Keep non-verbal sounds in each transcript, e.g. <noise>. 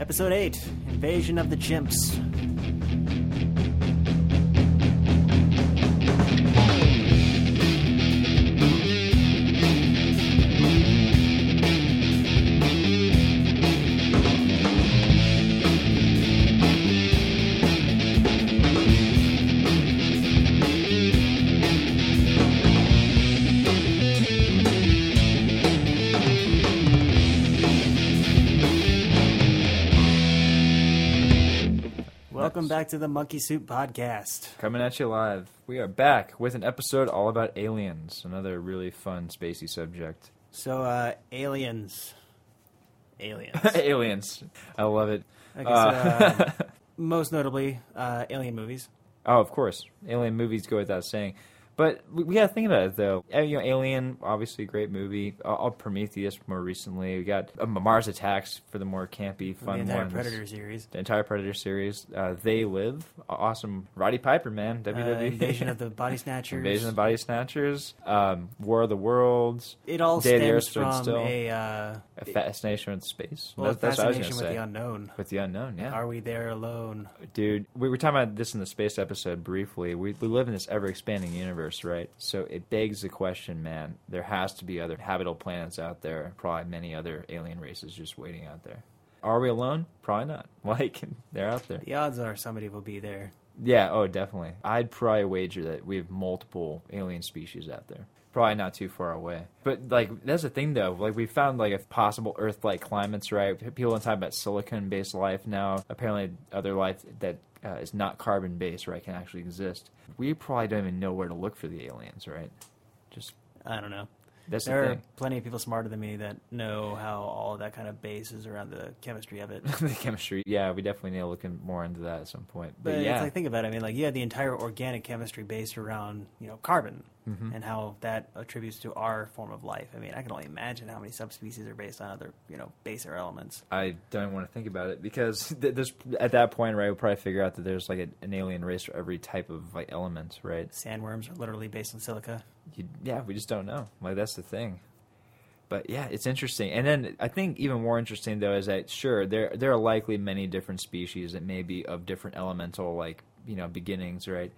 Episode 8 Invasion of the Chimps. Welcome back to the Monkey Soup Podcast. Coming at you live. We are back with an episode all about aliens, another really fun spacey subject. So, uh, aliens. Aliens. <laughs> aliens. I love it. I guess, Uh, uh, <laughs> most notably, uh, alien movies. oh, of course. Alien movies go without saying. But we, we got to think about it, though. You know, Alien, obviously a great movie. Uh, Prometheus more recently. We got uh, Mars Attacks for the more campy, fun the entire ones. Predator series. The entire Predator series. Uh, they Live. Awesome. Roddy Piper, man. Uh, WWE. Invasion of the <laughs> Body Snatchers. Invasion of the Body Snatchers. Um, War of the Worlds. It all Day stems from Still. a, uh, A fascination with space. well, That's- that's what I was fascination with say. the unknown. With the unknown, yeah. Are we there alone? Dude, we were talking about this in the space episode briefly. We, we live in this ever expanding universe, right? So it begs the question, man. There has to be other habitable planets out there, probably many other alien races just waiting out there. Are we alone? Probably not. <laughs> Like, they're out there. The odds are somebody will be there. Yeah, oh, definitely. I'd probably wager that we have multiple alien species out there. Probably not too far away. But, like, that's the thing, though. Like, we found, like, a possible Earth like climates, right? People are talking about silicon based life now. Apparently, other life that uh, is not carbon based, right, can actually exist. We probably don't even know where to look for the aliens, right? Just, I don't know. That's There the are thing. plenty of people smarter than me that know how all that kind of bases around the chemistry of it. <laughs> the chemistry. Yeah, we definitely need to look in more into that at some point. But, But yeah. like think about it. I mean, like you had the entire organic chemistry based around you know carbon Mm-hmm. and how that attributes to our form of life. I mean, I can only imagine how many subspecies are based on other you know baser elements. I don't want to think about it because <laughs> th- there's at that point, right? We'll probably figure out that there's like a, an alien race for every type of like element, right? Sandworms are literally based on silica. You, yeah, we just don't know. Like that's the thing. But yeah, it's interesting. And then I think even more interesting though is that sure there there are likely many different species that may be of different elemental like you know beginnings, right?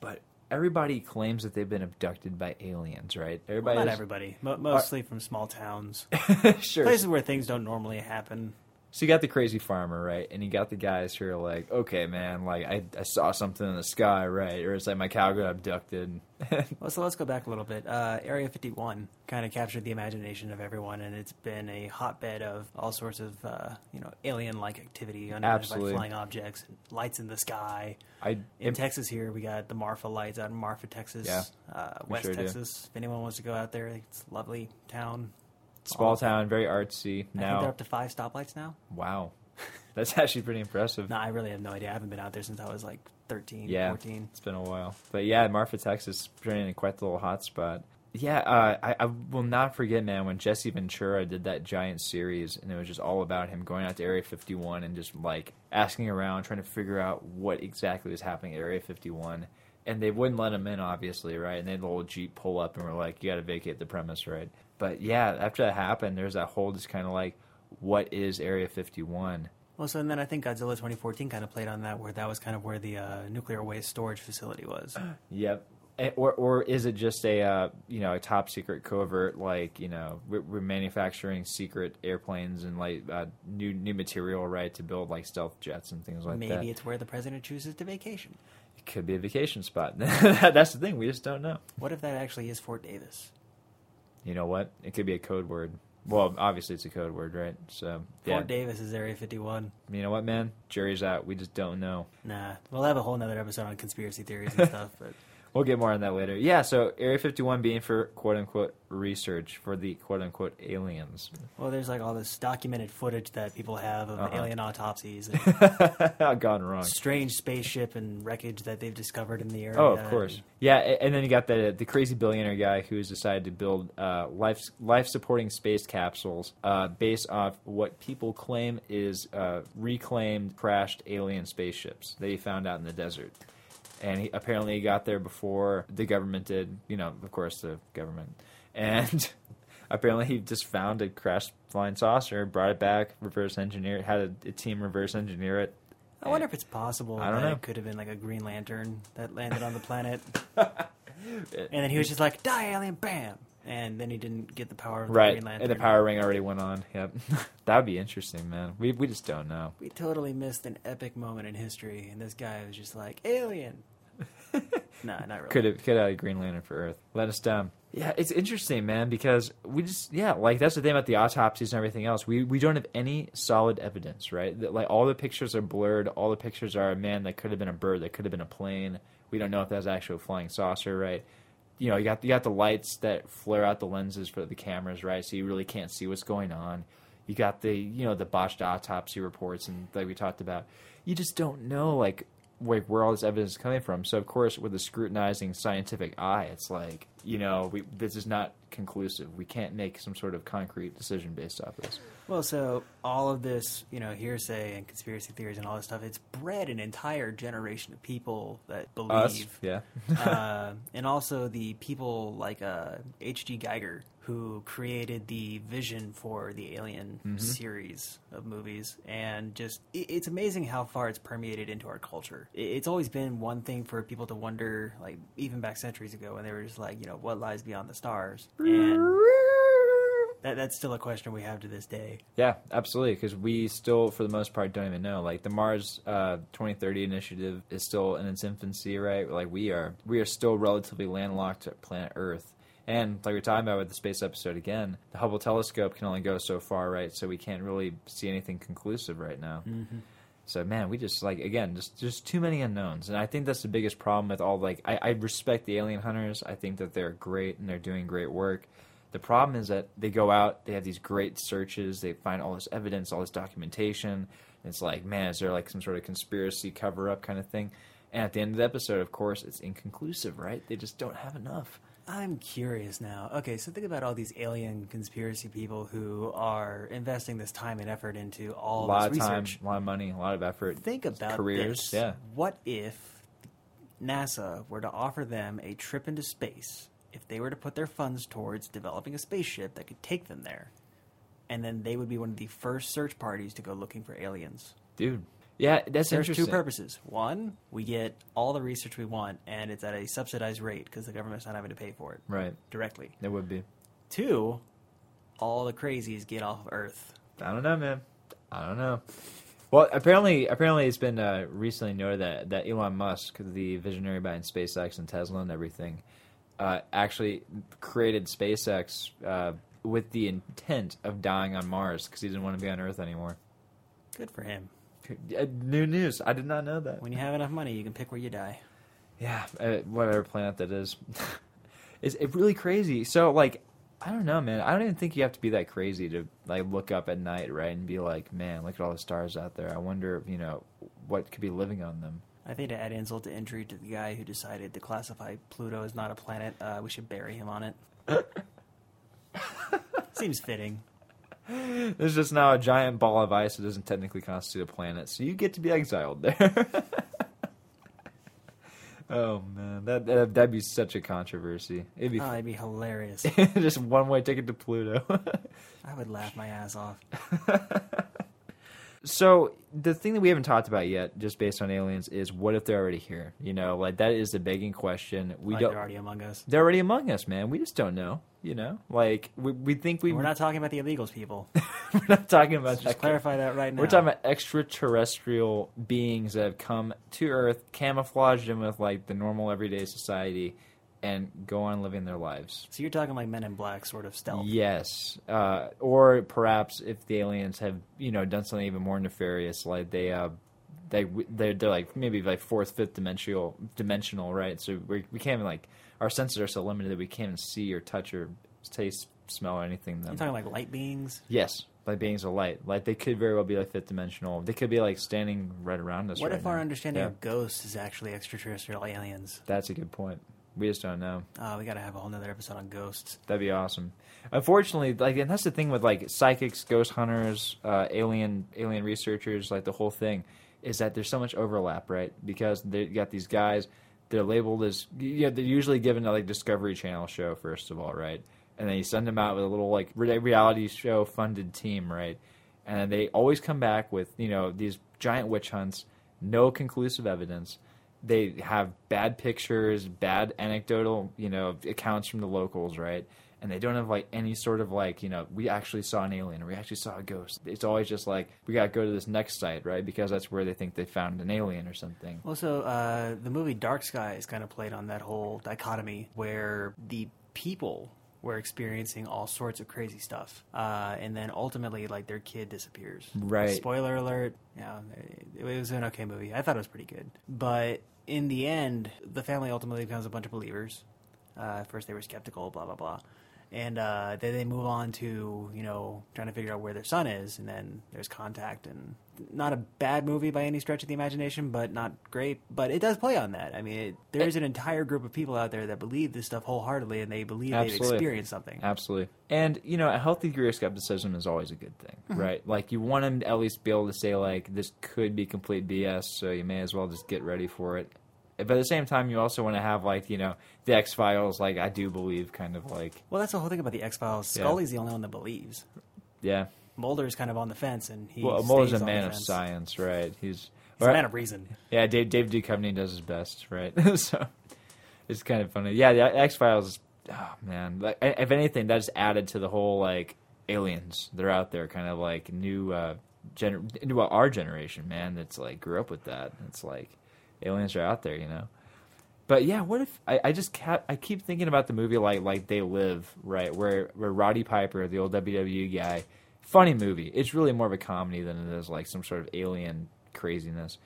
But everybody claims that they've been abducted by aliens, right? Well, Everybody, not everybody, mo- mostly from small towns, <laughs> sure. places where things don't normally happen. So you got the crazy farmer, right? And you got the guys who are like, okay, man, like I, I saw something in the sky, right? Or it's like my cow got abducted. <laughs> Well, so let's go back a little bit. Uh, Area 51 kind of captured the imagination of everyone, and it's been a hotbed of all sorts of, uh, you know, alien-like activity, unidentified Absolutely. flying objects, lights in the sky. I In Texas here, we got the Marfa lights out in Marfa, Texas. Yeah, uh, West sure do. Texas. If anyone wants to go out there, it's a lovely town. Small All- town, very artsy. I think they're Now, up to five stoplights now. wow, <laughs> that's actually pretty impressive. No, I really have no idea. I haven't been out there since I was like 13, yeah, 14. it's been a while, but yeah, Marfa, Texas, turning into quite the little hotspot. Yeah, uh, I, I will not forget, man, when Jesse Ventura did that giant series, and it was just all about him going out to Area 51 and just like asking around, trying to figure out what exactly was happening at Area 51. And they wouldn't let him in, obviously, right? And they had the little Jeep pull up and were like, you got to vacate the premise, right? But yeah, after that happened, there's that whole just kind of like, what is Area 51? Well, so and then I think Godzilla 2014 kind of played on that, where that was kind of where the uh, nuclear waste storage facility was. <clears throat> Yep. Or, or is it just a uh, you know a top secret covert like you know we're, we're manufacturing secret airplanes and like uh, new new material right to build like stealth jets and things like Maybe that. Maybe it's where the president chooses to vacation. It could be a vacation spot. <laughs> That's the thing. We just don't know. What if that actually is Fort Davis? You know what? It could be a code word. Well, obviously it's a code word, right? So yeah. Fort Davis is Area 51. You know what, man? Jury's out. We just don't know. Nah, we'll have a whole nother episode on conspiracy theories and <laughs> stuff. But We'll get more on that later. Yeah, so Area 51 being for quote unquote research for the quote unquote aliens. well, there's like all this documented footage that people have of Uh-huh. alien autopsies, and <laughs> Gone wrong. strange spaceship and wreckage that they've discovered in the area. Oh, of course. Yeah, and then you got the the crazy billionaire guy who's decided to build uh, life life supporting space capsules uh, based off what people claim is uh, reclaimed crashed alien spaceships that he found out in the desert. And he, apparently, he got there before the government did. You know, of course, the government. And <laughs> apparently he just found a crashed flying saucer, brought it back, reverse engineered, had a, a team reverse engineer it. I wonder if it's possible I don't that know. it could have been like a Green Lantern that landed on the planet, <laughs> and then he was just like, "Die, alien!" Bam, and then he didn't get the power of the Right, Green Lantern. and the power ring already went on. Yep, <laughs> that would be interesting, man. We we just don't know. We totally missed an epic moment in history, and this guy was just like, "Alien." <laughs> nah, not really. Could have could have had a Green Lantern for Earth. Let us down. Yeah, it's interesting, man, because we just yeah, like that's the thing about the autopsies and everything else. We we don't have any solid evidence, right? That, like all the pictures are blurred. All the pictures are a man that could have been a bird, that could have been a plane. We don't know if that was actually a flying saucer, right? You know, you got you got the lights that flare out the lenses for the cameras, right? So you really can't see what's going on. You got the you know the botched autopsy reports and like we talked about. You just don't know like like where all this evidence is coming from. So of course, with a scrutinizing scientific eye, it's like you know we this is not conclusive. We can't make some sort of concrete decision based off this. Well, so all of this, you know, hearsay and conspiracy theories and all this stuff, it's bred an entire generation of people that believe. Us, yeah, <laughs> uh, and also the people like uh, H.G. Giger, who created the vision for the Alien Mhm. series of movies. And just, it, it's amazing how far it's permeated into our culture. It, it's always been one thing for people to wonder, like, even back centuries ago, when they were just like, you know, what lies beyond the stars? And that, that's still a question we have to this day. yeah, absolutely. Because we still, for the most part, don't even know. Like the Mars uh, 2030 initiative is still in its infancy, right? Like we are, we are still relatively landlocked at planet Earth. And like we we're talking about with the space episode again, the Hubble telescope can only go so far, right? So we can't really see anything conclusive right now. Mm-hmm. So man, we just like again, just just too many unknowns, and I think that's the biggest problem with all like I, I respect the alien hunters. I think that they're great and they're doing great work. The problem is that they go out, they have these great searches, they find all this evidence, all this documentation. It's like, man, is there like some sort of conspiracy cover up kind of thing? And at the end of the episode, of course, it's inconclusive, right? They just don't have enough. I'm curious now. Okay, so think about all these alien conspiracy people who are investing this time and effort into a all lot this of time, research. a lot of money, a lot of effort. Think about careers, this. yeah. What if NASA were to offer them a trip into space if they were to put their funds towards developing a spaceship that could take them there? And then they would be one of the first search parties to go looking for aliens. Dude. Yeah, that's There's interesting. two purposes. One, we get all the research we want, and it's at a subsidized rate because the government's not having to pay for it Right. directly. It would be. Two, all the crazies get off of Earth. I don't know, man. I don't know. Well, apparently, apparently, it's been uh, recently noted that that Elon Musk, the visionary behind SpaceX and Tesla and everything, uh, actually created SpaceX uh, with the intent of dying on Mars because he didn't want to be on Earth anymore. Good for him. Uh, New news. I did not know that. When you have enough money, you can pick where you die. Yeah, uh, whatever planet that is. <laughs> it's it really crazy. So like, I don't know, man. I don't even think you have to be that crazy to like look up at night, right, and be like, man, look at all the stars out there. I wonder, you know, what could be living on them. I think to add insult to injury to the guy who decided to classify Pluto as not a planet, uh, we should bury him on it. <laughs> Seems fitting. <laughs> There's just now a giant ball of ice that doesn't technically constitute a planet, so you get to be exiled there. <laughs> oh man, that, that that'd be such a controversy. It'd be Oh, it'd be hilarious. <laughs> just one way ticket to Pluto. I would laugh my ass off. So the thing that we haven't talked about yet, just based on aliens, is what if they're already here? You know, like that is the begging question. We like don't. they're already among us. They're already among us, man. We just don't know. You know, like we we think we We're not talking about the illegals, people. <laughs> we're not talking about Let's just that. clarify that right now. We're talking about extraterrestrial beings that have come to Earth, camouflaged in with like the normal everyday society, and go on living their lives. So you're talking like Men in Black sort of stealth. Yes, uh, or perhaps if the aliens have you know done something even more nefarious, like they uh, they they're, they're like maybe like fourth, fifth dimensional dimensional, right? So we we can't even like our senses are so limited that we can't even see or touch or taste, smell or anything. Them. You're talking like light beings. yes, like beings of light. Like they could very well be like fifth dimensional. They could be like standing right around us. What right if our understanding Yeah. of ghosts is actually extraterrestrial aliens? That's a good point. We just don't know. Uh, we got to have a whole nother episode on ghosts. That'd be awesome. Unfortunately, like, and that's the thing with like psychics, ghost hunters, uh, alien alien researchers, like the whole thing, is that there's so much overlap, right? Because they got these guys, they're labeled as yeah, they're usually given a like Discovery Channel show first of all, right? and then you send them out with a little like reality show funded team, right? And they always come back with you know these giant witch hunts, no conclusive evidence. They have bad pictures, bad anecdotal you know accounts from the locals, right? And they don't have like any sort of like you know we actually saw an alien or we actually saw a ghost. It's always just like we got to go to this next site, right? Because that's where they think they found an alien or something. Also, uh, the movie Dark Skies kind of played on that whole dichotomy where the people were experiencing all sorts of crazy stuff, uh, and then ultimately, like their kid disappears. Right. Spoiler alert. Yeah, it, it was an okay movie. I thought it was pretty good, but in the end, the family ultimately becomes a bunch of believers. Uh, at first, they were skeptical, blah blah blah, and uh, then they move on to you know trying to figure out where their son is, and then there's contact, and not a bad movie by any stretch of the imagination, but not great. But it does play on that. I mean, it, there is an entire group of people out there that believe this stuff wholeheartedly, and they believe they've Absolutely. experienced something. Absolutely. And, you know, a healthy degree of skepticism is always a good thing, Mm-hmm. right? Like, you want them to at least be able to say, like, this could be complete BS, so you may as well just get ready for it. But at the same time, you also want to have, like, you know, the X Files, like, I do believe, kind of like, Well, that's the whole thing about the X Files. Yeah. Scully's the only one that believes. yeah. Mulder's kind of on the fence, and he well, Mulder's a man of science, right? He's, He's a man of reason. Yeah, Dave Dave Duchovny does his best, right? <laughs> so it's kind of funny. Yeah, the X Files. Oh man, like, if anything, that's added to the whole like aliens. They're out there, kind of like new, uh, gener- into our generation, man. That's like grew up with that. It's like aliens are out there, you know. But yeah, what if I, I just kept, I keep thinking about the movie like like They Live, right? Where where Roddy Piper, the old WWE guy, funny movie. It's really more of a comedy than it is like some sort of alien craziness.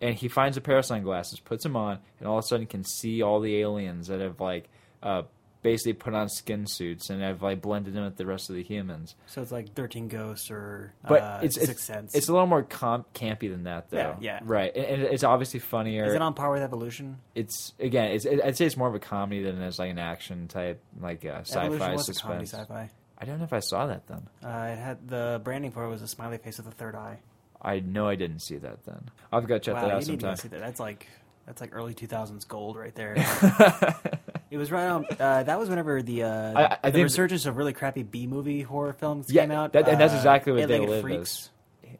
And he finds a pair of sunglasses, puts them on, and all of a sudden can see all the aliens that have like uh, basically put on skin suits and have like blended in with the rest of the humans. So it's like Thirteen Ghosts or But uh, it's Sixth it's, Sense. it's a little more com- campy than that, though. Yeah, yeah. Right, and, it's obviously funnier. Is it on par with Evolution? it's again, it's it, I'd say it's more of a comedy than it is like an action type, like uh, sci-fi Evolution was a comedy suspense. sci-fi. I don't know if I saw that then. Uh, it had the branding for it was a smiley face with a third eye. I know I didn't see that then. I've got to check wow, that out you need to sometime. see that. That's like that's like early two thousands gold right there. <laughs> it was right on. Uh, that was whenever the uh, I- I the resurgence of really crappy B movie horror films Yeah, came out. that- and that's Uh, exactly what They Live Freaks. is.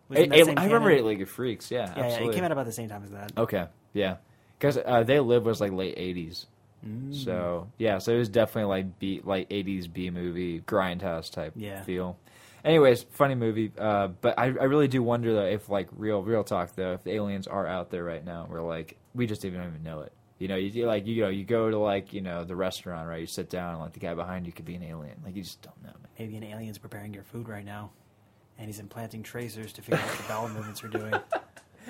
was in Eight- that Eight- I remember. Eight Legged Freaks. Yeah, Yeah, yeah, it came out about the same time as that. Okay, yeah, because uh, They Live was like late '80s. Mm. So yeah, so it was definitely like B like '80s B movie grindhouse type Yeah. feel. Anyways, funny movie. Uh, but I, I really do wonder though if like real real talk though if the aliens are out there right now, we're like we just even don't even know it. You know, you you, like you know you go to like you know the restaurant right, you sit down and like the guy behind you could be an alien. Like you just don't know. Man. Maybe an alien's preparing your food right now, and he's implanting tracers to figure out what the bowel movements are doing. <laughs>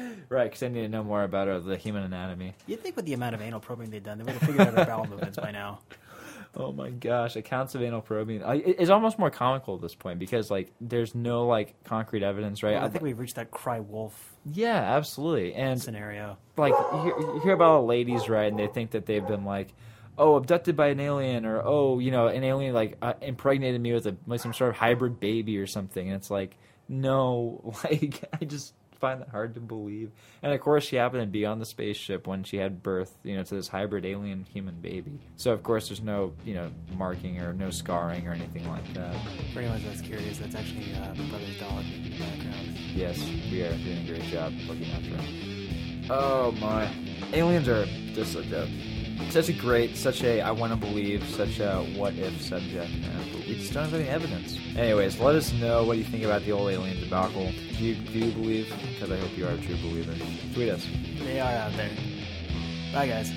<laughs> Right, because I need to know more about uh, the human anatomy. You'd think with the amount of anal probing they've done, they would have figured out our bowel movements by now. <laughs> Oh my gosh, accounts of anal probing. I, it- it's almost more comical at this point because like there's no like concrete evidence, right? I think we've reached that cry wolf yeah, absolutely. And scenario. like you hear, you hear about ladies, right? And they think that they've been like, oh, abducted by an alien, or oh, you know, an alien like uh, impregnated me with a with some sort of hybrid baby or something. And it's like, no, <laughs> like I just find that hard to believe. And of course, she happened to be on the spaceship when she had birth, you know, to this hybrid alien human baby. So of course, there's no you know marking or no scarring or anything like that. For anyone that's curious, that's actually uh, my brother's dog in the background. Yes, we are doing a great job looking after him. Oh my, aliens are just a, such a great, such a I want to believe, such a what if subject, man. But we just don't have any evidence. Anyways, let us know what you think about the old alien debacle. Do you do you believe? Because I hope you are a true believer. Tweet us. They are out there. Bye, guys.